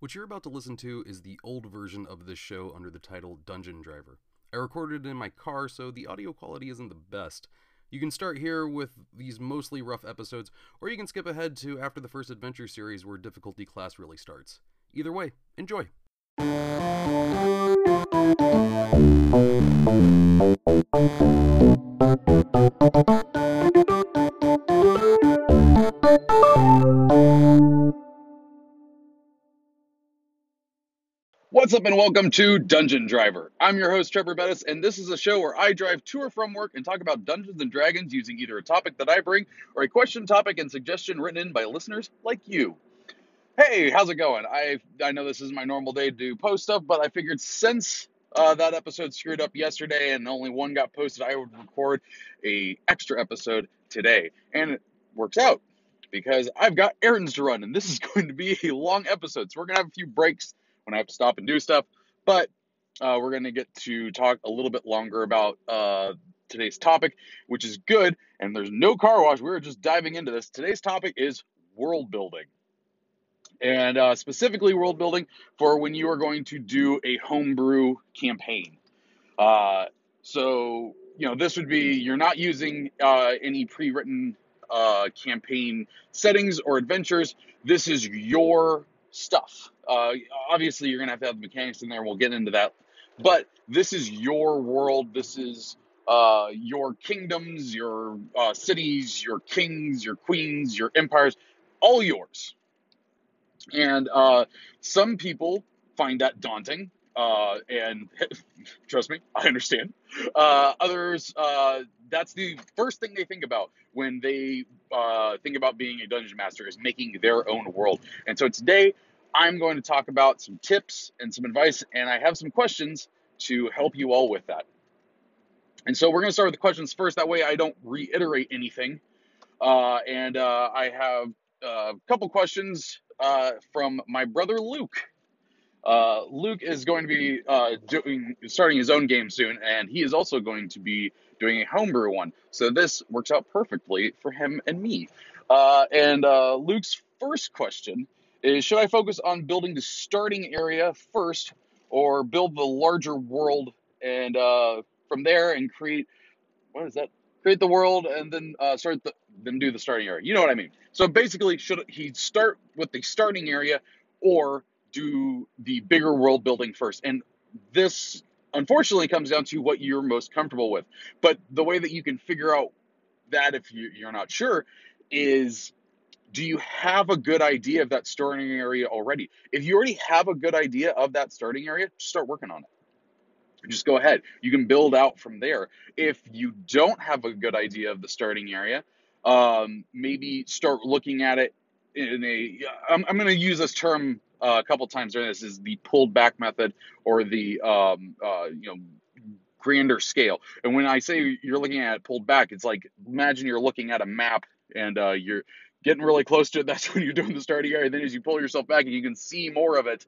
What you're about to listen to is the old version of this show under the title Dungeon Driver. I recorded it in my car, so the audio quality isn't the best. You can start here with these mostly rough episodes, or you can skip ahead to after the first adventure series where difficulty class really starts. Either way, enjoy! What's up, and welcome to Dungeon Driver. I'm your host, Trevor Bettis, and this is a show where I drive to or from work and talk about Dungeons and Dragons using either a topic that I bring or a question, topic, and suggestion written in by listeners like you. Hey, how's it going? I I know this is my normal day to post stuff, but I figured since uh, that episode screwed up yesterday and only one got posted, I would record a extra episode today, and it works out because I've got errands to run, and this is going to be a long episode, so we're gonna have a few breaks when I have to stop and do stuff. But uh, we're going to get to talk a little bit longer about uh, today's topic, which is good. And there's no car wash. We're just diving into this. Today's topic is world building. And uh, specifically, world building for when you are going to do a homebrew campaign. Uh, so, you know, this would be you're not using uh, any pre written uh, campaign settings or adventures. This is your stuff. Uh, obviously, you're going to have to have the mechanics in there. We'll get into that. But this is your world. This is uh, your kingdoms, your uh, cities, your kings, your queens, your empires, all yours. And uh, some people find that daunting. Uh, and trust me, I understand. Uh, others, uh, that's the first thing they think about when they uh, think about being a dungeon master is making their own world. And so today, I'm going to talk about some tips and some advice, and I have some questions to help you all with that. And so we're going to start with the questions first. That way, I don't reiterate anything. Uh, and uh, I have a couple questions from my brother Luke. Uh, Luke is going to be uh, doing starting his own game soon, and he is also going to be doing a homebrew one. So this works out perfectly for him and me. Uh, and uh, Luke's first question is: Should I focus on building the starting area first, or build the larger world and uh, from there and create what is that? Create the world and then uh, start the then do the starting area. You know what I mean? So basically, should he start with the starting area or do the bigger world building first. And this unfortunately comes down to what you're most comfortable with. But the way that you can figure out that if you, you're not sure is do you have a good idea of that starting area already? If you already have a good idea of that starting area, start working on it. Just go ahead. You can build out from there. If you don't have a good idea of the starting area, um, maybe start looking at it in a. I'm, I'm going to use this term uh, a couple times during this is the pulled back method or the um, uh, you know grander scale. And when I say you're looking at it pulled back, it's like imagine you're looking at a map and uh, you're getting really close to it. That's when you're doing the starting area. Then as you pull yourself back and you can see more of it,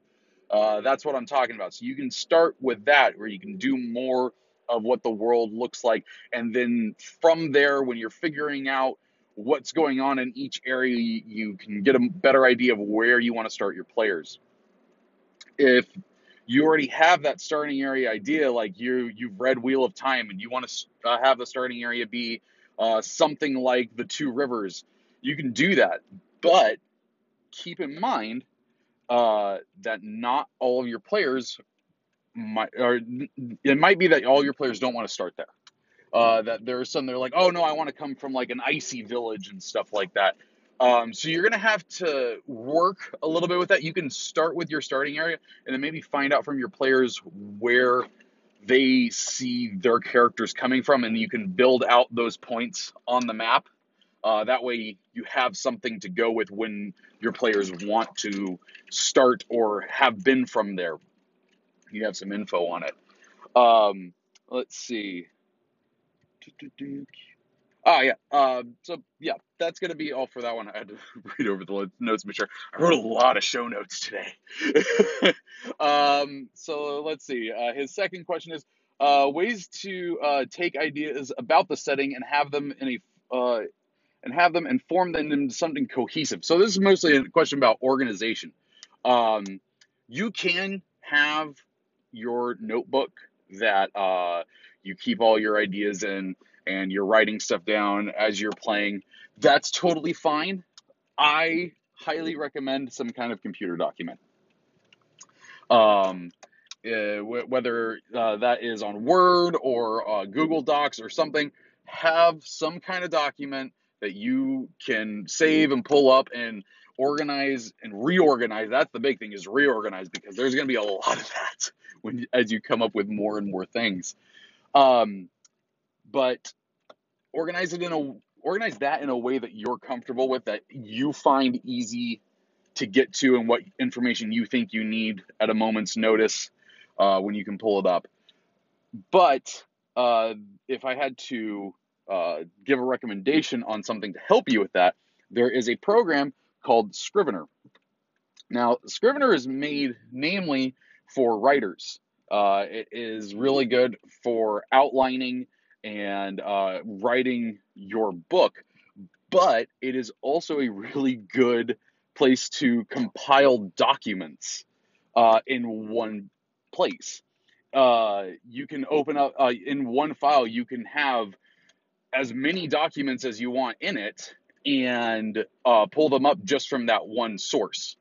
uh, that's what I'm talking about. So you can start with that where you can do more of what the world looks like, and then from there, when you're figuring out what's going on in each area, you can get a better idea of where you want to start your players. If you already have that starting area idea, like you you've read Wheel of Time and you want to uh, have the starting area be uh, something like the Two Rivers, you can do that. But keep in mind uh, that not all of your players might, or it might be that all your players don't want to start there. Uh, that there are some that are like, oh no, I want to come from like an icy village and stuff like that. Um, so you're gonna have to work a little bit with that. You can start with your starting area and then maybe find out from your players where they see their characters coming from, and you can build out those points on the map. Uh, that way, you have something to go with when your players want to start or have been from there. You have some info on it. Um, let's see. Oh yeah. Um, so yeah, that's gonna be all for that one. I had to read over the notes, make sure. I wrote a lot of show notes today. um, so let's see. Uh, his second question is uh, ways to uh, take ideas about the setting and have them in a and have them and form them into something cohesive. So this is mostly a question about organization. Um, you can have your notebook that uh, you keep all your ideas in and you're writing stuff down as you're playing. That's totally fine. I highly recommend some kind of computer document. Um, uh, whether uh, that is on Word or uh, Google Docs or something, have some kind of document that you can save and pull up and organize and reorganize. That's the big thing is reorganize because there's going to be a lot of that when as you come up with more and more things. Um, but organize it in a organize that in a way that you're comfortable with that you find easy to get to and what information you think you need at a moment's notice uh, when you can pull it up. But uh, if I had to uh, give a recommendation on something to help you with that, there is a program called Scrivener. Now, Scrivener is made namely for writers. Uh, it is really good for outlining and uh, writing your book, but it is also a really good place to compile documents uh, in one place. Uh, you can open up uh, in one file, you can have as many documents as you want in it and uh, pull them up just from that one source.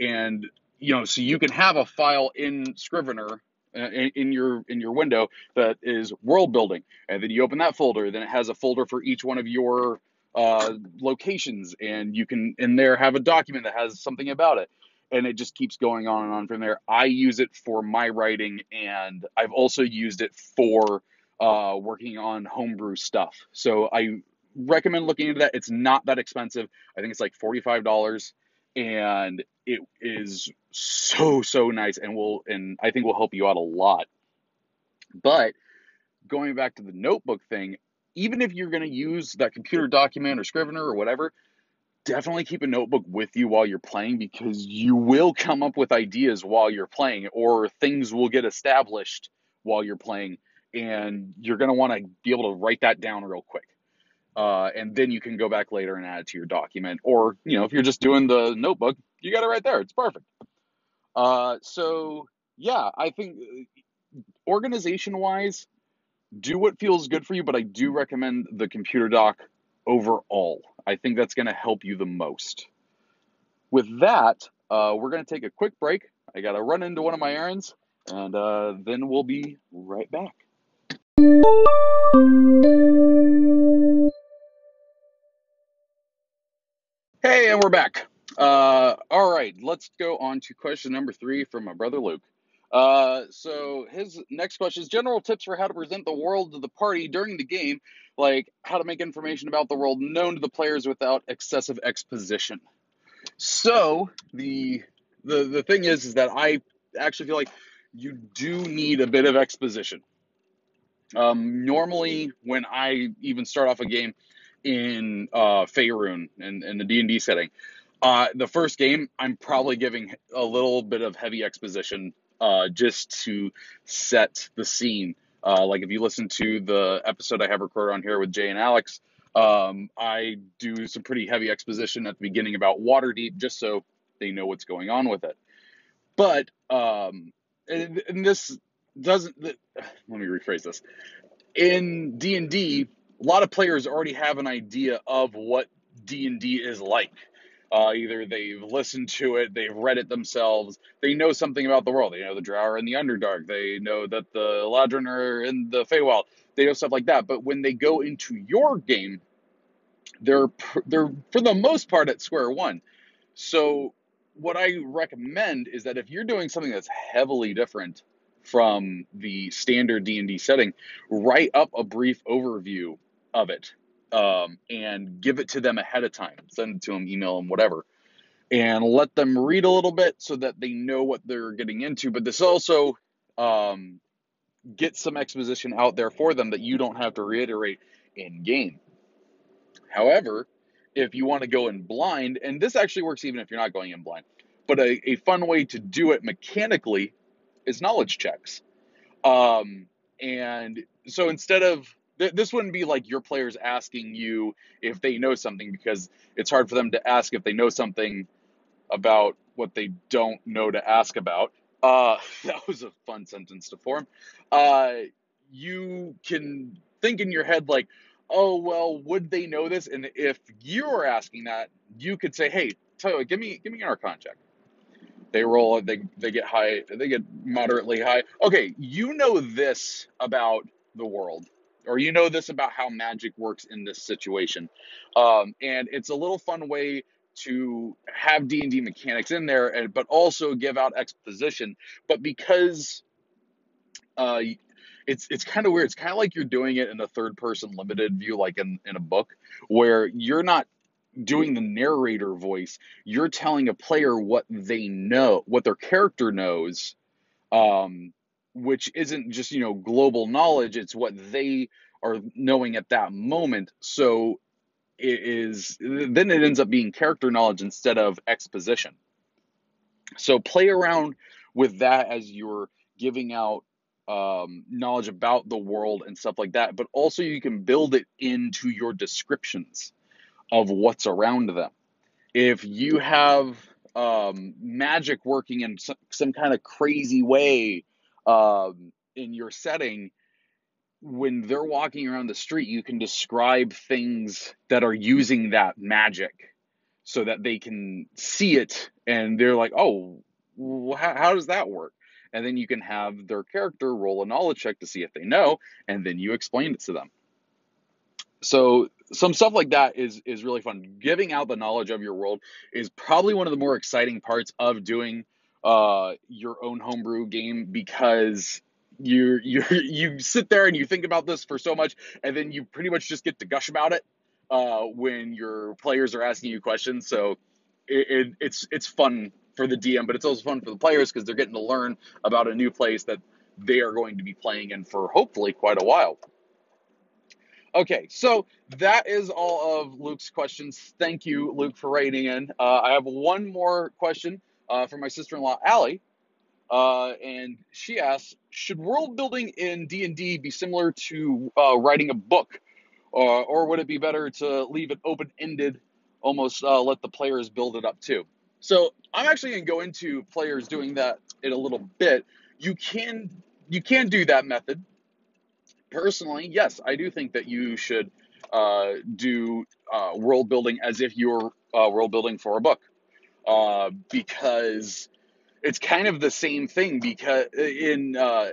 And you know, so you can have a file in Scrivener in, in your in your window that is world building, and then you open that folder. Then it has a folder for each one of your uh, locations, and you can in there have a document that has something about it and it just keeps going on and on from there. I use it for my writing, and I've also used it for uh, working on homebrew stuff. So I recommend looking into that. It's not that expensive. I think it's like forty-five dollars, and it is so so nice, and will and I think will help you out a lot. But going back to the notebook thing, even if you're going to use that computer document or Scrivener or whatever, definitely keep a notebook with you while you're playing because you will come up with ideas while you're playing or things will get established while you're playing and you're going to want to be able to write that down real quick uh, and then you can go back later and add it to your document or you know if you're just doing the notebook you got it right there it's perfect uh, so yeah i think uh, organization wise do what feels good for you but i do recommend the computer doc overall. I think that's going to help you the most. With that, uh, we're going to take a quick break. I got to run into one of my errands, and uh, then we'll be right back. Hey, and we're back. Uh, all right, let's go on to question number three from my brother Luke. Uh, so his next question is general tips for how to present the world to the party during the game, like how to make information about the world known to the players without excessive exposition. So the the the thing is is that I actually feel like you do need a bit of exposition. Um, normally, when I even start off a game in uh, Faerun and in, in the D and D setting, uh, the first game I'm probably giving a little bit of heavy exposition uh, just to set the scene. Uh, like if you listen to the episode I have recorded on here with Jay and Alex, um, I do some pretty heavy exposition at the beginning about Waterdeep, just so they know what's going on with it. But um, and, and this doesn't. Let me rephrase this. In D and D, a lot of players already have an idea of what D and D is like. Uh, either they've listened to it, they've read it themselves, they know something about the world. They know the Drow are in the Underdark, they know that the Eladrin are in the Feywild, they know stuff like that. But when they go into your game, they're they're for the most part at square one. So what I recommend is that if you're doing something that's heavily different from the standard D&D setting, write up a brief overview of it um, and give it to them ahead of time. Send it to them, email them, whatever, and let them read a little bit so that they know what they're getting into. But this also um, gets some exposition out there for them that you don't have to reiterate in game. However, if you want to go in blind, and this actually works even if you're not going in blind, but a, a fun way to do it mechanically is knowledge checks. Um, and so instead of th- this wouldn't be like your players asking you if they know something because it's hard for them to ask if they know something about what they don't know to ask about. Uh, that was a fun sentence to form. Uh, you can think in your head like, oh well, would they know this? And if you're asking that, you could say, hey, tell you what, give me give me an Arcana check. They roll, they they get high, they get moderately high. Okay, you know this about the world, or you know this about how magic works in this situation, um, and it's a little fun way to have D and D mechanics in there, and but also give out exposition. But because uh, it's it's kind of weird. It's kind of like you're doing it in a third person limited view, like in in a book, where you're not doing the narrator voice. You're telling a player what they know, what their character knows, um, which isn't just you know global knowledge. It's what they are knowing at that moment. So it is then it ends up being character knowledge instead of exposition. So play around with that as you're giving out um, knowledge about the world and stuff like that, but also you can build it into your descriptions of what's around them. If you have um, magic working in some, some kind of crazy way um, in your setting, when they're walking around the street, you can describe things that are using that magic so that they can see it and they're like, oh, how, how does that work? And then you can have their character roll a knowledge check to see if they know, and then you explain it to them. So some stuff like that is is really fun. Giving out the knowledge of your world is probably one of the more exciting parts of doing uh, your own homebrew game because you you you sit there and you think about this for so much, and then you pretty much just get to gush about it uh, when your players are asking you questions. So it, it, it's it's fun for the DM, but it's also fun for the players because they're getting to learn about a new place that they are going to be playing in for hopefully quite a while. Okay, so that is all of Luke's questions. Thank you, Luke, for writing in. Uh, I have one more question uh, from my sister-in-law, Allie, uh, and she asks, "Should world building in D and D be similar to uh, writing a book, uh, or would it be better to leave it open-ended, almost uh, let the players build it up too?" So I'm actually going to go into players doing that in a little bit. You can you can do that method personally, yes, I do think that you should uh, do uh, world building as if you're world building for a book, uh, because it's kind of the same thing. Because in uh,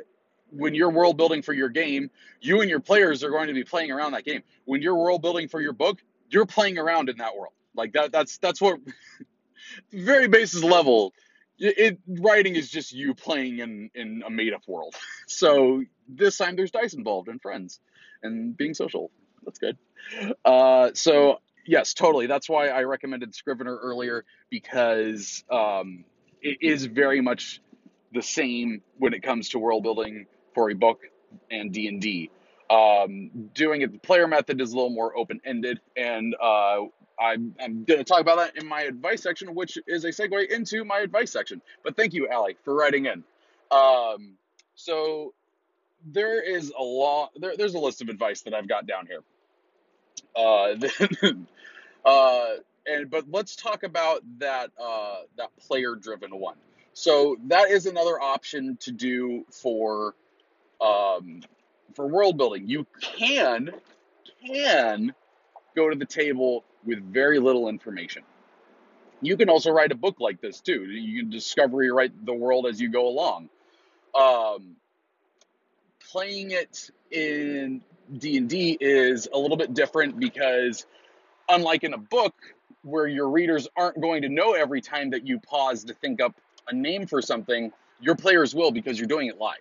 when you're world building for your game, you and your players are going to be playing around that game. When you're world building for your book, you're playing around in that world. Like that. That's that's what very basis level it, it, writing is just you playing in in a made up world. So this time there's dice involved and friends and being social. That's good. Uh, so yes, totally. That's why I recommended Scrivener earlier because um, it is very much the same when it comes to world building for a book and D and D. Um, doing it the player method is a little more open ended, and uh, I'm, I'm going to talk about that in my advice section, which is a segue into my advice section. But thank you, Allie, for writing in. Um, so there is a lot, there, there's a list of advice that I've got down here. Uh, then, uh, and but let's talk about that uh, that player driven one. So that is another option to do for um, for world building. You can can go to the table with very little information. You can also write a book like this too. You can discover write the world as you go along. Um, playing it in D&D is a little bit different because unlike in a book where your readers aren't going to know every time that you pause to think up a name for something, your players will because you're doing it live.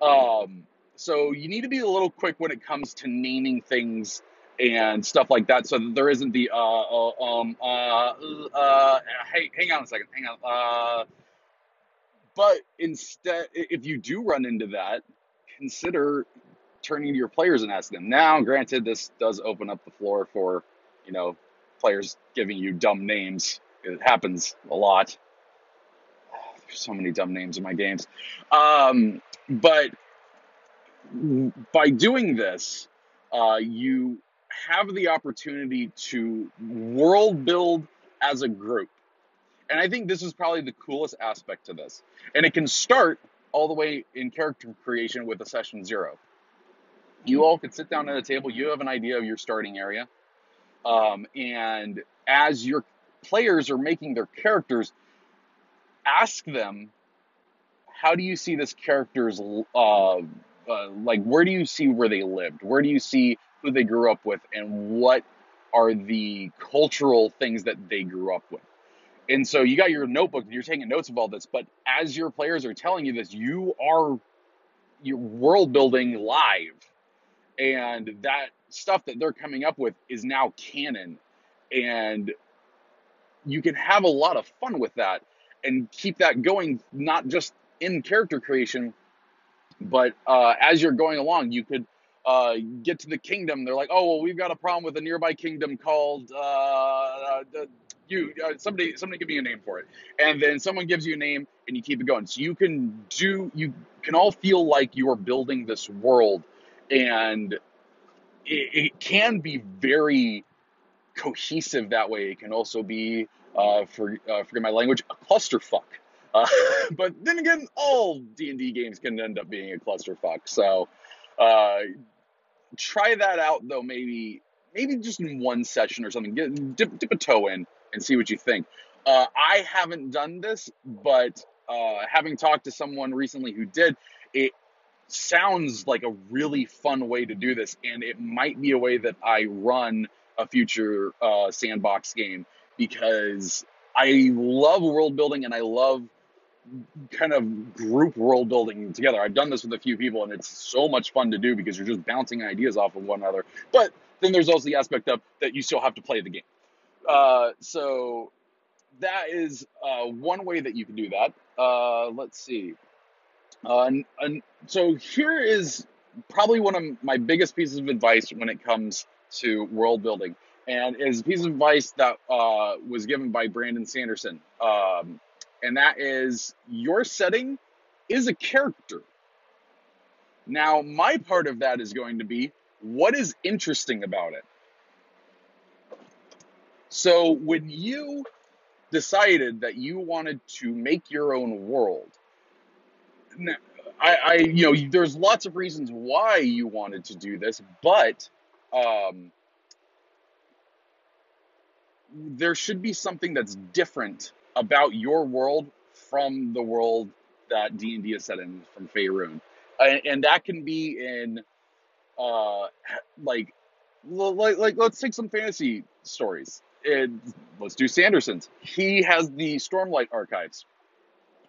Um, so you need to be a little quick when it comes to naming things and stuff like that, so that there isn't the uh, uh um uh uh hey hang on a second hang on uh but instead if you do run into that consider turning to your players and asking them now granted this does open up the floor for you know players giving you dumb names it happens a lot there's so many dumb names in my games um but by doing this uh, you have the opportunity to world build as a group. And I think this is probably the coolest aspect to this. And it can start all the way in character creation with a session zero. You all could sit down at a table, you have an idea of your starting area. Um, and as your players are making their characters, ask them, how do you see this character's, uh, uh, like, where do you see where they lived? Where do you see who they grew up with? And what are the cultural things that they grew up with? And so you got your notebook, and you're taking notes of all this, but as your players are telling you this, you are your world building live. And that stuff that they're coming up with is now canon. And you can have a lot of fun with that and keep that going, not just in character creation, but uh, as you're going along, you could uh, get to the kingdom. They're like, oh, well, we've got a problem with a nearby kingdom called uh, uh you. Uh, somebody, somebody give me a name for it, and then someone gives you a name, and you keep it going. So you can do, you can all feel like you are building this world, and it, it can be very cohesive that way. It can also be, uh, for uh, forget my language, a clusterfuck. Uh, but then again, all D and D games can end up being a clusterfuck. So uh, try that out though. Maybe maybe just in one session or something. Get dip, dip a toe in and see what you think. Uh, I haven't done this, but uh, having talked to someone recently who did, it sounds like a really fun way to do this, and it might be a way that I run a future uh, sandbox game because I love world building and I love kind of group world building together. I've done this with a few people and it's so much fun to do because you're just bouncing ideas off of one another. But then there's also the aspect of that you still have to play the game. Uh, so that is uh, one way that you can do that. Uh, let's see. Uh, and, and so here is probably one of my biggest pieces of advice when it comes to world building, and is a piece of advice that uh, was given by Brandon Sanderson. Um, and that is your setting is a character. Now, my part of that is going to be what is interesting about it. So, when you decided that you wanted to make your own world, I, I you know, there's lots of reasons why you wanted to do this, but um, there should be something that's different about your world from the world that D and D is set in from Faerun, and, and that can be in, uh, like, like, like let's take some fantasy stories. And let's do Sanderson's. He has the Stormlight archives,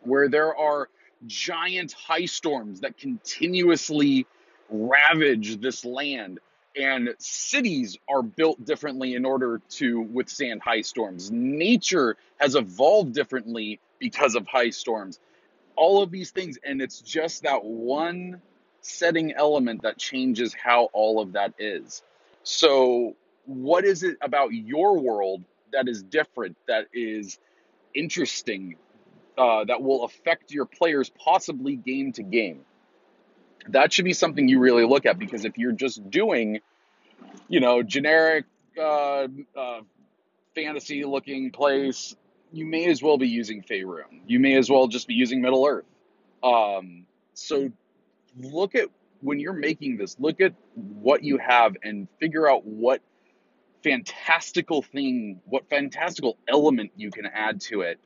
where there are giant high storms that continuously ravage this land and cities are built differently in order to withstand high storms. Nature has evolved differently because of high storms. All of these things, and it's just that one setting element that changes how all of that is. So, what is it about your world that is different, that is interesting, uh, that will affect your players possibly game to game? that should be something you really look at because if you're just doing, you know, generic uh, uh, fantasy looking place, you may as well be using Faerun. You may as well just be using Middle Earth. Um, so look at when you're making this, look at what you have and figure out what fantastical thing, what fantastical element you can add to it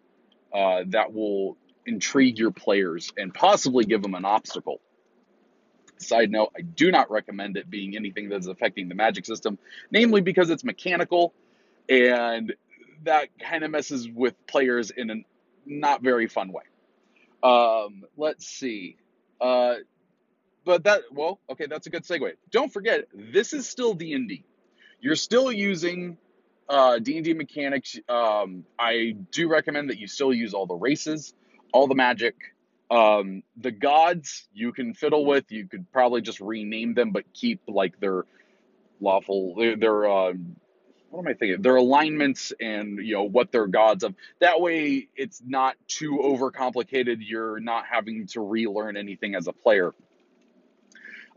uh, that will intrigue your players and possibly give them an obstacle. Side note, I do not recommend it being anything that's affecting the magic system, namely because it's mechanical and that kind of messes with players in a not very fun way. Um, let's see. Uh, but that well, okay, that's a good segue. Don't forget, this is still D and D. You're still using uh, D and D mechanics. Um, I do recommend that you still use all the races, all the magic, um, the gods you can fiddle with. You could probably just rename them, but keep like their lawful, their, their uh, what am I thinking? Their alignments and you know what their gods of. That way, it's not too overcomplicated. You're not having to relearn anything as a player.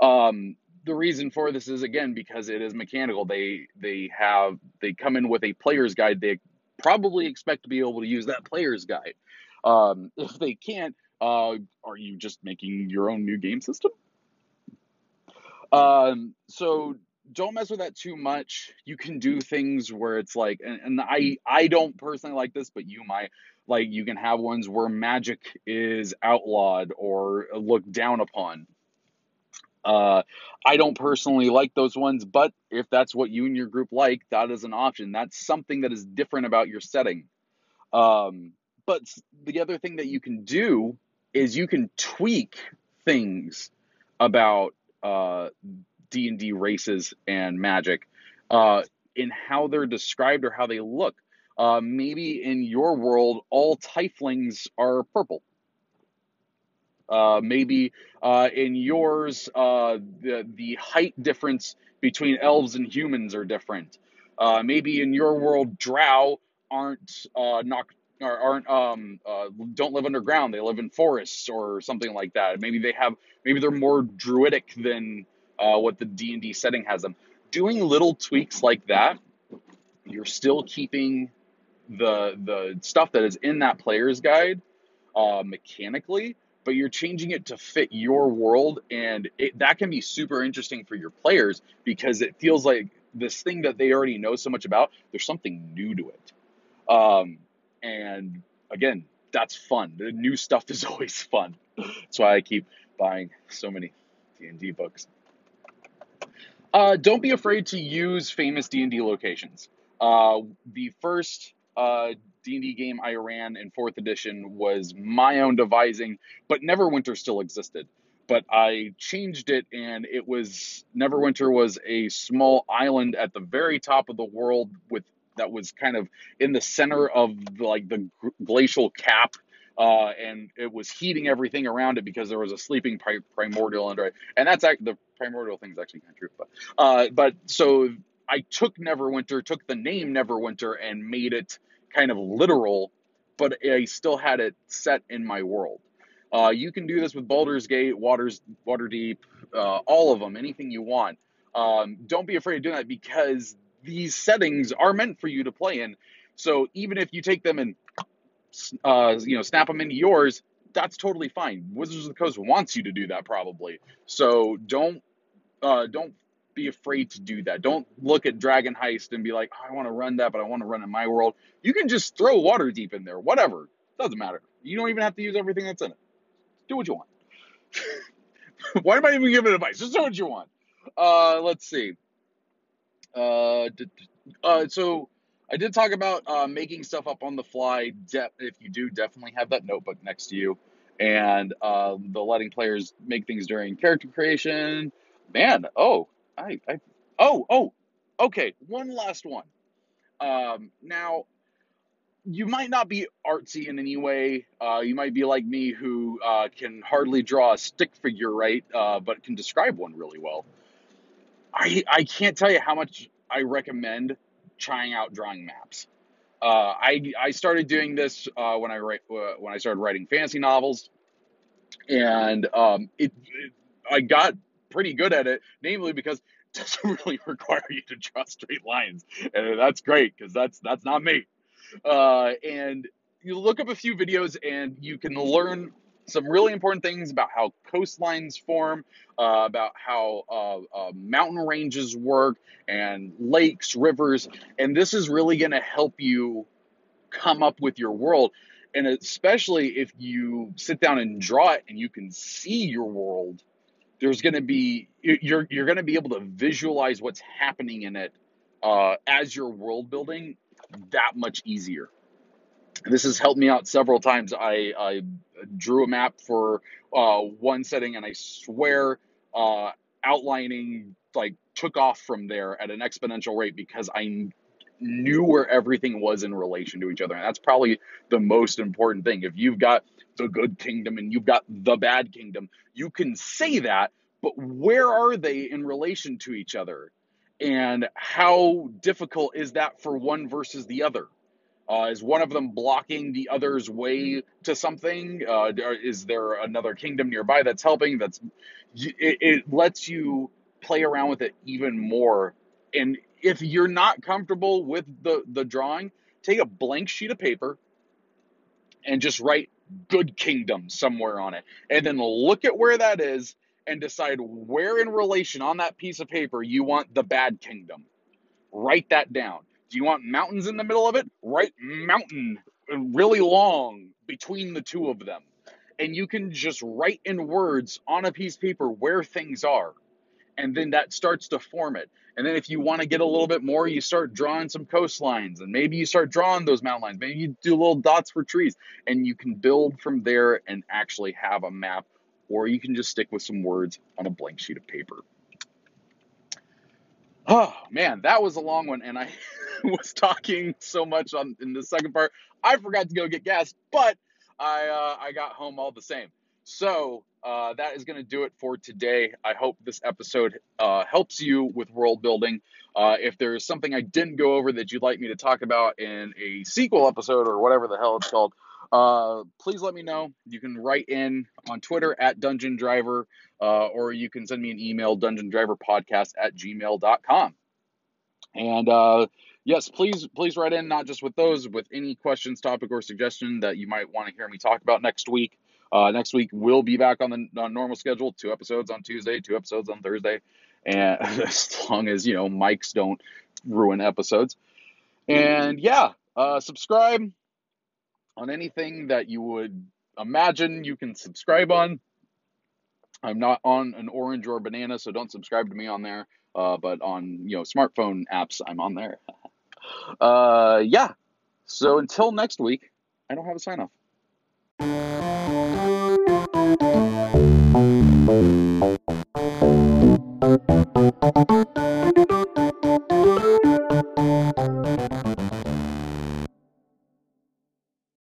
Um, the reason for this is again because it is mechanical. They they have they come in with a player's guide. They probably expect to be able to use that player's guide. Um, if they can't, uh, are you just making your own new game system? Um, so don't mess with that too much. You can do things where it's like, and, and I I don't personally like this, but you might like you can have ones where magic is outlawed or looked down upon. Uh, I don't personally like those ones, but if that's what you and your group like, that is an option. That's something that is different about your setting. Um, but the other thing that you can do is you can tweak things about uh, D and D races and magic uh, in how they're described or how they look. Uh, maybe in your world, all tieflings are purple. Uh, maybe uh, in yours, uh, the the height difference between elves and humans are different. Uh, maybe in your world, drow aren't uh, aren't um don't live underground. They live in forests or something like that. Maybe they have maybe they're more druidic than what the D and D setting has them. Doing little tweaks like that, you're still keeping the the stuff that is in that player's guide mechanically, but you're changing it to fit your world, and it, that can be super interesting for your players because it feels like this thing that they already know so much about. There's something new to it. Um, and again, that's fun. The new stuff is always fun. That's why I keep buying so many D&D books. Uh, don't be afraid to use famous D&D locations. Uh, the first uh, D&D game I ran in 4th edition was my own devising, but Neverwinter still existed. But I changed it, and it was Neverwinter was a small island at the very top of the world with that was kind of in the center of like the glacial cap uh, and it was heating everything around it because there was a sleeping pri- primordial under it. And that's act- the primordial thing is actually kind of true, but uh, but so I took Neverwinter, took the name Neverwinter, and made it kind of literal, but I still had it set in my world. Uh, you can do this with Baldur's Gate, Waters, Waterdeep, uh, all of them, anything you want. Um, don't be afraid of doing that because these settings are meant for you to play in. So even if you take them and uh, you know snap them into yours, that's totally fine. Wizards of the Coast wants you to do that probably. So don't uh, don't be afraid to do that. Don't look at Dragon Heist and be like, oh, I want to run that, but I want to run in my world. You can just throw Waterdeep in there, whatever. Doesn't matter. You don't even have to use everything that's in it. Do what you want. Why am I even giving advice? Just do what you want. Uh, let's see. Uh, uh, so I did talk about uh, making stuff up on the fly. De- if you do, definitely have that notebook next to you, and uh, the letting players make things during character creation. Man, oh, I, I, oh, oh, okay. One last one. Um, now, you might not be artsy in any way. Uh, you might be like me, who uh, can hardly draw a stick figure right, uh, but can describe one really well. I I can't tell you how much I recommend trying out drawing maps. Uh, I I started doing this uh, when I write uh, when I started writing fantasy novels, and um, it, it, I got pretty good at it, namely because it doesn't really require you to draw straight lines, and that's great because that's that's not me. Uh, and you look up a few videos and you can learn some really important things about how coastlines form, uh, about how uh, uh, mountain ranges work, and lakes, rivers. And this is really going to help you come up with your world. And especially if you sit down and draw it and you can see your world, there's going to be you're you're going to be able to visualize what's happening in it uh, as you're world building that much easier. This has helped me out several times. I, I drew a map for uh, one setting, and I swear uh, outlining like took off from there at an exponential rate because I knew where everything was in relation to each other. And that's probably the most important thing. If you've got the good kingdom and you've got the bad kingdom, you can say that, but where are they in relation to each other? And how difficult is that for one versus the other? Uh, is one of them blocking the other's way to something? Uh, is there another kingdom nearby that's helping? That's it, it lets you play around with it even more. And if you're not comfortable with the the drawing, take a blank sheet of paper and just write good kingdom somewhere on it. And then look at where that is and decide where in relation on that piece of paper you want the bad kingdom. Write that down. Do you want mountains in the middle of it? Write mountain really long between the two of them. And you can just write in words on a piece of paper where things are. And then that starts to form it. And then if you want to get a little bit more, you start drawing some coastlines and maybe you start drawing those mountain lines. Maybe you do little dots for trees and you can build from there and actually have a map or you can just stick with some words on a blank sheet of paper. Oh man, that was a long one, and I was talking so much on in the second part. I forgot to go get gas, but I uh, I got home all the same. So uh, that is going to do it for today. I hope this episode uh, helps you with world building. Uh, if there's something I didn't go over that you'd like me to talk about in a sequel episode or whatever the hell it's called, uh, please let me know. You can write in on Twitter at Dungeon Driver, uh, or you can send me an email, dungeondriverpodcast at gmail.com. And uh, yes, please, please write in, not just with those, with any questions, topic, or suggestion that you might want to hear me talk about next week. Uh, next week, we'll be back on the on normal schedule, two episodes on Tuesday, two episodes on Thursday. And as long as, you know, mics don't ruin episodes. And yeah, uh, subscribe, on anything that you would imagine you can subscribe on. I'm not on an orange or banana, so don't subscribe to me on there. Uh, but on you know smartphone apps, I'm on there. uh, yeah. So until next week, I don't have a sign off. Thank you.